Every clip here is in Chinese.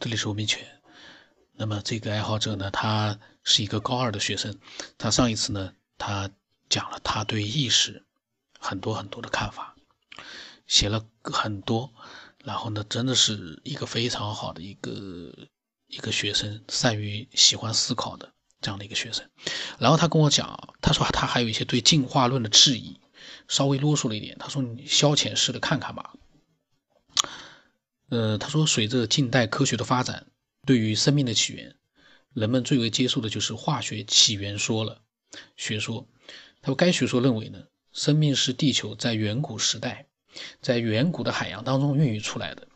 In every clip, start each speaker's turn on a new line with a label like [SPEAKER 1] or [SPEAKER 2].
[SPEAKER 1] 这里是吴明全。那么这个爱好者呢，他是一个高二的学生。他上一次呢，他讲了他对意识很多很多的看法，写了很多。然后呢，真的是一个非常好的一个一个学生，善于喜欢思考的这样的一个学生。然后他跟我讲，他说他还有一些对进化论的质疑，稍微啰嗦了一点。他说你消遣式的看看吧。呃，他说，随着近代科学的发展，对于生命的起源，人们最为接受的就是化学起源说了。学说，他说，该学说认为呢，生命是地球在远古时代，在远古的海洋当中孕育出来的。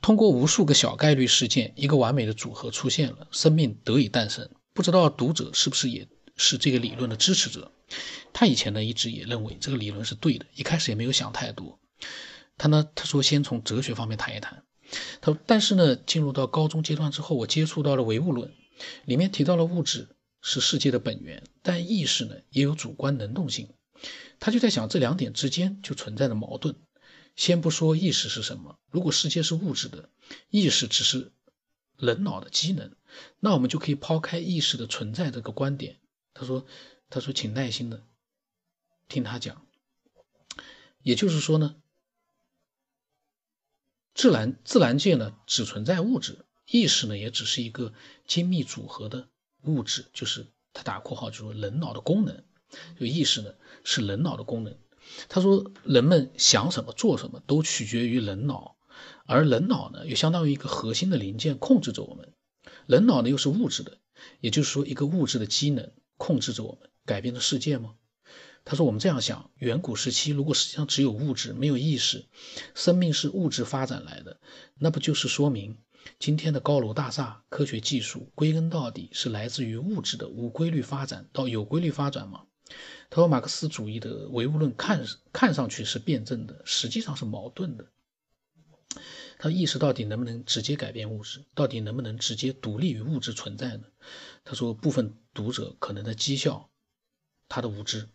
[SPEAKER 1] 通过无数个小概率事件，一个完美的组合出现了，生命得以诞生。不知道读者是不是也是这个理论的支持者？他以前呢，一直也认为这个理论是对的，一开始也没有想太多。他呢？他说先从哲学方面谈一谈。他说，但是呢，进入到高中阶段之后，我接触到了唯物论，里面提到了物质是世界的本源，但意识呢也有主观能动性。他就在想，这两点之间就存在着矛盾。先不说意识是什么，如果世界是物质的，意识只是人脑的机能，那我们就可以抛开意识的存在这个观点。他说，他说，请耐心的听他讲。也就是说呢。自然自然界呢，只存在物质，意识呢，也只是一个精密组合的物质，就是他打括号就说人脑的功能，就意识呢是人脑的功能。他说人们想什么做什么都取决于人脑，而人脑呢又相当于一个核心的零件控制着我们，人脑呢又是物质的，也就是说一个物质的机能控制着我们，改变了世界吗？他说：“我们这样想，远古时期如果实际上只有物质，没有意识，生命是物质发展来的，那不就是说明今天的高楼大厦、科学技术，归根到底是来自于物质的无规律发展到有规律发展吗？”他说：“马克思主义的唯物论看看上去是辩证的，实际上是矛盾的。他意识到底能不能直接改变物质？到底能不能直接独立于物质存在呢？”他说：“部分读者可能在讥笑他的无知。”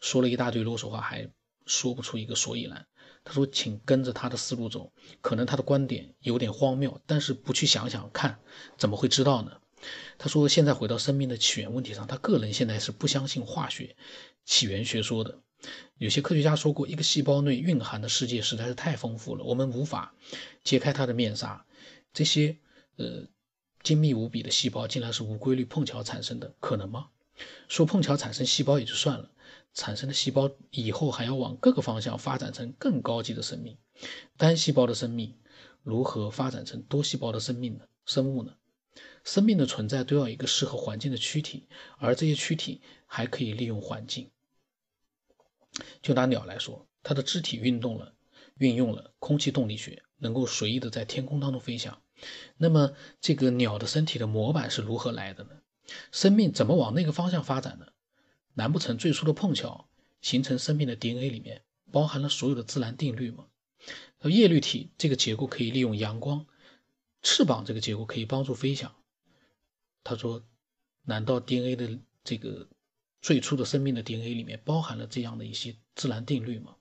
[SPEAKER 1] 说了一大堆啰嗦话，还说不出一个所以然。他说：“请跟着他的思路走，可能他的观点有点荒谬，但是不去想想看，怎么会知道呢？”他说：“现在回到生命的起源问题上，他个人现在是不相信化学起源学说的。有些科学家说过，一个细胞内蕴含的世界实在是太丰富了，我们无法揭开它的面纱。这些呃精密无比的细胞竟然是无规律碰巧产生的，可能吗？说碰巧产生细胞也就算了。”产生的细胞以后还要往各个方向发展成更高级的生命，单细胞的生命如何发展成多细胞的生命呢？生物呢？生命的存在都要一个适合环境的躯体，而这些躯体还可以利用环境。就拿鸟来说，它的肢体运动了，运用了空气动力学，能够随意的在天空当中飞翔。那么这个鸟的身体的模板是如何来的呢？生命怎么往那个方向发展呢？难不成最初的碰巧形成生命的 DNA 里面包含了所有的自然定律吗？叶绿体这个结构可以利用阳光，翅膀这个结构可以帮助飞翔。他说：“难道 DNA 的这个最初的生命的 DNA 里面包含了这样的一些自然定律吗？”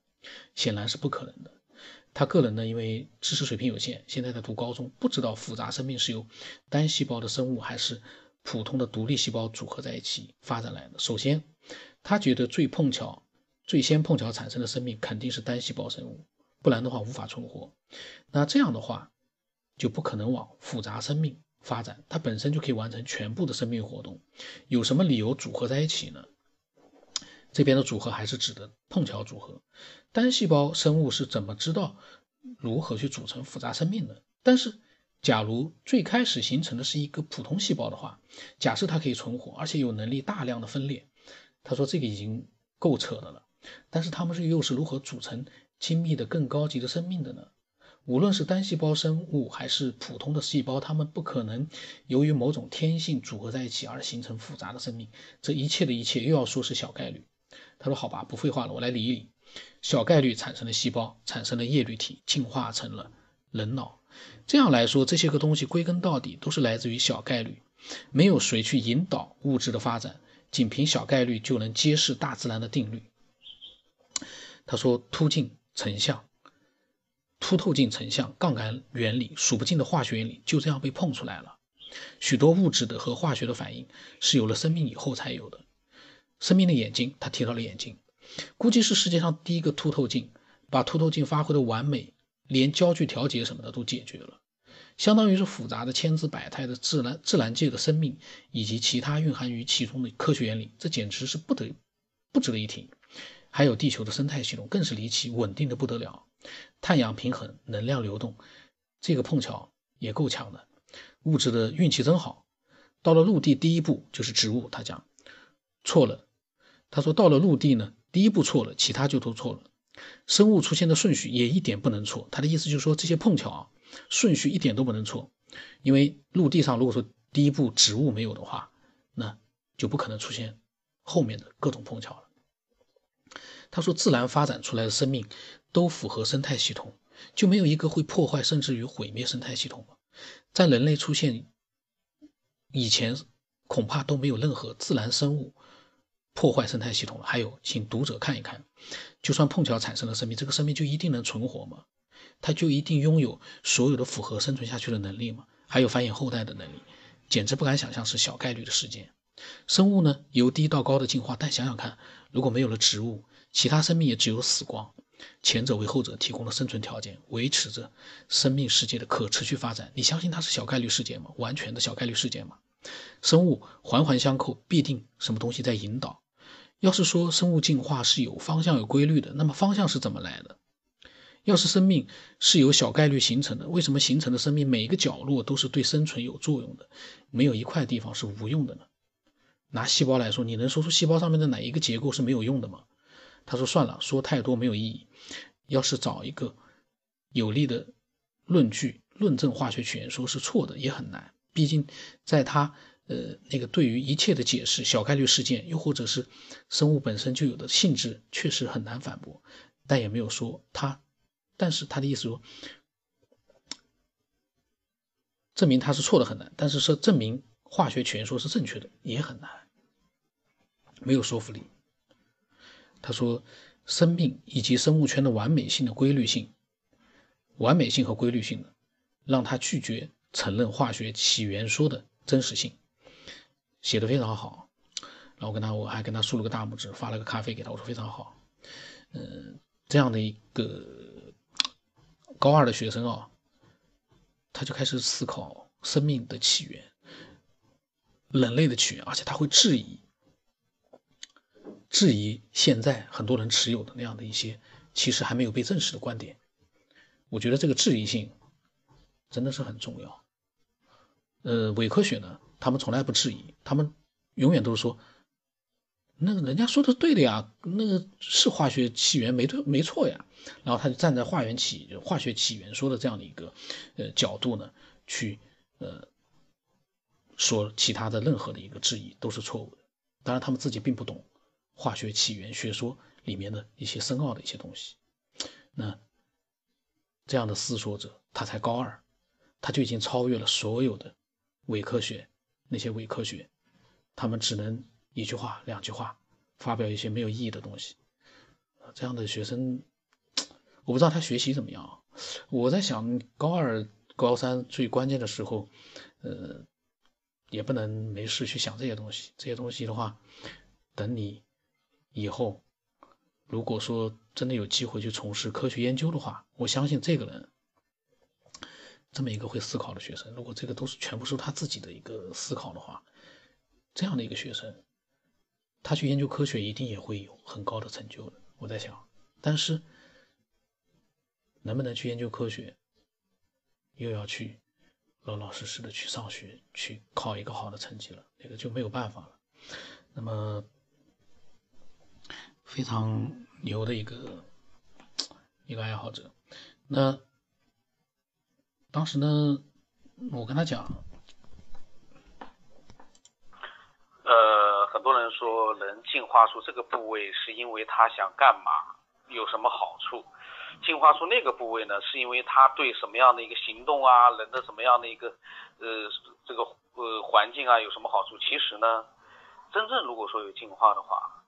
[SPEAKER 1] 显然是不可能的。他个人呢，因为知识水平有限，现在在读高中，不知道复杂生命是由单细胞的生物还是普通的独立细胞组合在一起发展来的。首先。他觉得最碰巧、最先碰巧产生的生命肯定是单细胞生物，不然的话无法存活。那这样的话，就不可能往复杂生命发展，它本身就可以完成全部的生命活动。有什么理由组合在一起呢？这边的组合还是指的碰巧组合。单细胞生物是怎么知道如何去组成复杂生命的？但是，假如最开始形成的是一个普通细胞的话，假设它可以存活，而且有能力大量的分裂。他说：“这个已经够扯的了，但是他们是又是如何组成精密的、更高级的生命的呢？无论是单细胞生物还是普通的细胞，它们不可能由于某种天性组合在一起而形成复杂的生命。这一切的一切又要说是小概率。”他说：“好吧，不废话了，我来理一理。小概率产生了细胞，产生了叶绿体，进化成了人脑。这样来说，这些个东西归根到底都是来自于小概率，没有谁去引导物质的发展。”仅凭小概率就能揭示大自然的定律。他说：“凸镜成像，凸透镜成像、杠杆原理、数不尽的化学原理就这样被碰出来了。许多物质的和化学的反应是有了生命以后才有的。生命的眼睛，他提到了眼睛，估计是世界上第一个凸透镜，把凸透镜发挥的完美，连焦距调节什么的都解决了。相当于是复杂的千姿百态的自然自然界的生命以及其他蕴含于其中的科学原理，这简直是不得不值得一提。还有地球的生态系统更是离奇，稳定的不得了，碳氧平衡，能量流动，这个碰巧也够强的。物质的运气真好。到了陆地，第一步就是植物。他讲错了，他说到了陆地呢，第一步错了，其他就都错了。生物出现的顺序也一点不能错。他的意思就是说这些碰巧啊。顺序一点都不能错，因为陆地上如果说第一步植物没有的话，那就不可能出现后面的各种碰巧了。他说，自然发展出来的生命都符合生态系统，就没有一个会破坏甚至于毁灭生态系统？在人类出现以前，恐怕都没有任何自然生物破坏生态系统了。还有，请读者看一看，就算碰巧产生了生命，这个生命就一定能存活吗？它就一定拥有所有的符合生存下去的能力吗？还有繁衍后代的能力，简直不敢想象是小概率的事件。生物呢，由低到高的进化，但想想看，如果没有了植物，其他生命也只有死光。前者为后者提供了生存条件，维持着生命世界的可持续发展。你相信它是小概率事件吗？完全的小概率事件吗？生物环环相扣，必定什么东西在引导。要是说生物进化是有方向、有规律的，那么方向是怎么来的？要是生命是由小概率形成的，为什么形成的生命每一个角落都是对生存有作用的，没有一块地方是无用的呢？拿细胞来说，你能说出细胞上面的哪一个结构是没有用的吗？他说算了，说太多没有意义。要是找一个有力的论据论证化学起源说是错的也很难，毕竟在他呃那个对于一切的解释，小概率事件又或者是生物本身就有的性质，确实很难反驳，但也没有说他。但是他的意思说，证明他是错的很难，但是说证明化学起源说是正确的也很难，没有说服力。他说，生命以及生物圈的完美性的规律性，完美性和规律性呢，让他拒绝承认化学起源说的真实性，写的非常好。然后跟他我还跟他竖了个大拇指，发了个咖啡给他，我说非常好。嗯，这样的一个。高二的学生啊，他就开始思考生命的起源、人类的起源，而且他会质疑、质疑现在很多人持有的那样的一些其实还没有被证实的观点。我觉得这个质疑性真的是很重要。呃，伪科学呢，他们从来不质疑，他们永远都是说。那个人家说的对的呀，那个是化学起源没对没错呀。然后他就站在化源起化学起源说的这样的一个呃角度呢，去呃说其他的任何的一个质疑都是错误的。当然他们自己并不懂化学起源学说里面的一些深奥的一些东西。那这样的思索者，他才高二，他就已经超越了所有的伪科学那些伪科学，他们只能。一句话、两句话，发表一些没有意义的东西，这样的学生，我不知道他学习怎么样。我在想，高二、高三最关键的时候，呃，也不能没事去想这些东西。这些东西的话，等你以后，如果说真的有机会去从事科学研究的话，我相信这个人，这么一个会思考的学生，如果这个都是全部是他自己的一个思考的话，这样的一个学生。他去研究科学，一定也会有很高的成就的。我在想，但是能不能去研究科学，又要去老老实实的去上学，去考一个好的成绩了，那个就没有办法了。那么非常牛的一个 一个爱好者，那当时呢，我跟他讲。
[SPEAKER 2] 呃很多人说能进化出这个部位是因为他想干嘛，有什么好处？进化出那个部位呢，是因为他对什么样的一个行动啊，人的什么样的一个呃这个呃环境啊有什么好处？其实呢，真正如果说有进化的话，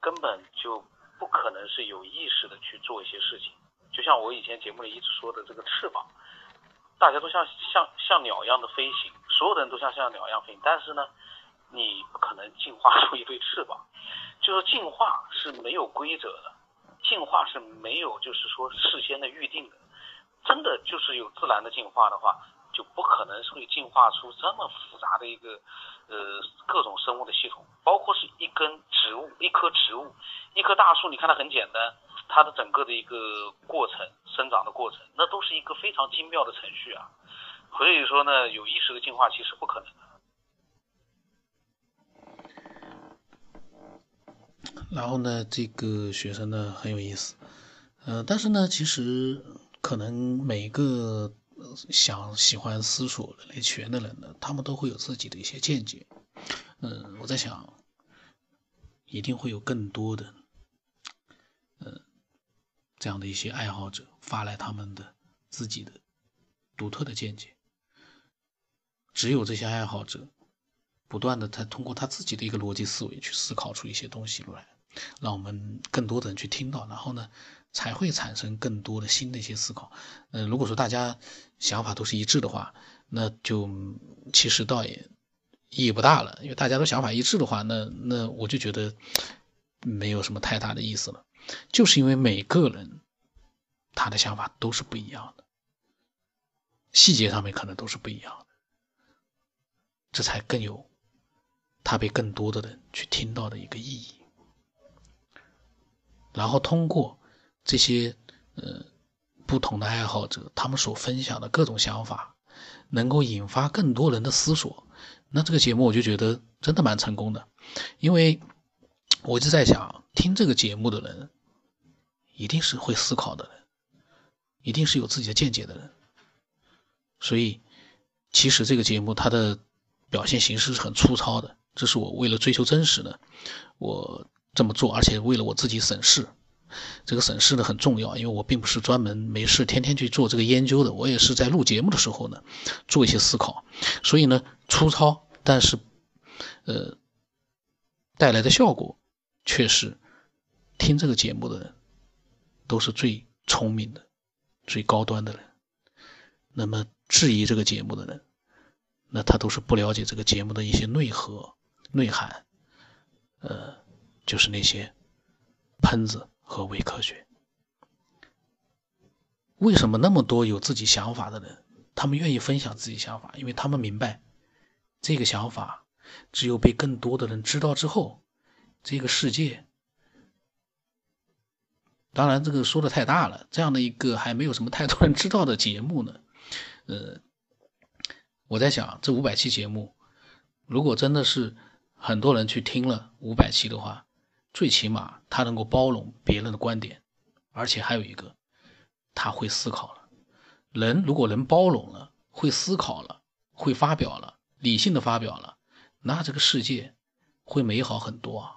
[SPEAKER 2] 根本就不可能是有意识的去做一些事情，就像我以前节目里一直说的这个翅膀，大家都像像像鸟一样的飞行，所有的人都像像鸟一样飞行，但是呢，你不可能进化出一对翅膀，就是进化是没有规则的，进化是没有就是说事先的预定的，真的就是有自然的进化的话。就不可能会进化出这么复杂的一个呃各种生物的系统，包括是一根植物、一棵植物、一棵大树，你看它很简单，它的整个的一个过程、生长的过程，那都是一个非常精妙的程序啊。所以说呢，有意识的进化其实不可能
[SPEAKER 1] 的。然后呢，这个学生呢很有意思，呃，但是呢，其实可能每一个。想喜欢思索人类起源的人呢，他们都会有自己的一些见解。嗯，我在想，一定会有更多的，嗯，这样的一些爱好者发来他们的自己的独特的见解。只有这些爱好者不断的他通过他自己的一个逻辑思维去思考出一些东西来，让我们更多的人去听到，然后呢？才会产生更多的新的一些思考。嗯，如果说大家想法都是一致的话，那就其实倒也意义不大了。因为大家都想法一致的话，那那我就觉得没有什么太大的意思了。就是因为每个人他的想法都是不一样的，细节上面可能都是不一样的，这才更有他被更多的人去听到的一个意义。然后通过。这些呃不同的爱好者，他们所分享的各种想法，能够引发更多人的思索。那这个节目我就觉得真的蛮成功的，因为我就在想，听这个节目的人一定是会思考的人，一定是有自己的见解的人。所以，其实这个节目它的表现形式是很粗糙的，这是我为了追求真实的，我这么做，而且为了我自己审视。这个审视呢很重要，因为我并不是专门没事天天去做这个研究的，我也是在录节目的时候呢做一些思考，所以呢粗糙，但是呃带来的效果却是听这个节目的人都是最聪明的、最高端的人。那么质疑这个节目的人，那他都是不了解这个节目的一些内核、内涵，呃，就是那些喷子。和伪科学，为什么那么多有自己想法的人，他们愿意分享自己想法？因为他们明白，这个想法只有被更多的人知道之后，这个世界，当然这个说的太大了。这样的一个还没有什么太多人知道的节目呢，呃，我在想，这五百期节目，如果真的是很多人去听了五百期的话。最起码他能够包容别人的观点，而且还有一个，他会思考了。人如果能包容了，会思考了，会发表了，理性的发表了，那这个世界会美好很多啊。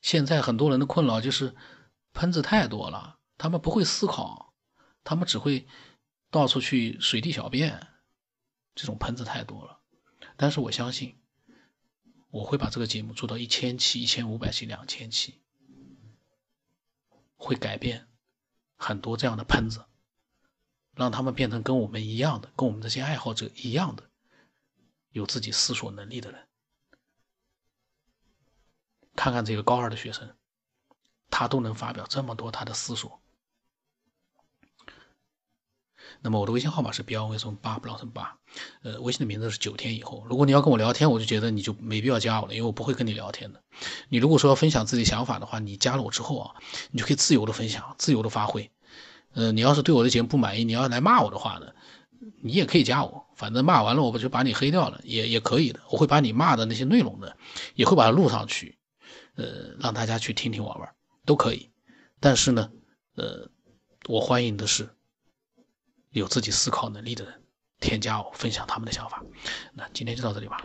[SPEAKER 1] 现在很多人的困扰就是喷子太多了，他们不会思考，他们只会到处去随地小便，这种喷子太多了。但是我相信。我会把这个节目做到一千期、一千五百期、两千期，会改变很多这样的喷子，让他们变成跟我们一样的、跟我们这些爱好者一样的有自己思索能力的人。看看这个高二的学生，他都能发表这么多他的思索。那么我的微信号码是 b l 为什么八不老成八，呃，微信的名字是九天以后。如果你要跟我聊天，我就觉得你就没必要加我了，因为我不会跟你聊天的。你如果说要分享自己想法的话，你加了我之后啊，你就可以自由的分享，自由的发挥。呃，你要是对我的节目不满意，你要来骂我的话呢，你也可以加我，反正骂完了我就把你黑掉了，也也可以的。我会把你骂的那些内容呢，也会把它录上去，呃，让大家去听听玩玩，都可以。但是呢，呃，我欢迎的是。有自己思考能力的人，添加我，分享他们的想法。那今天就到这里吧。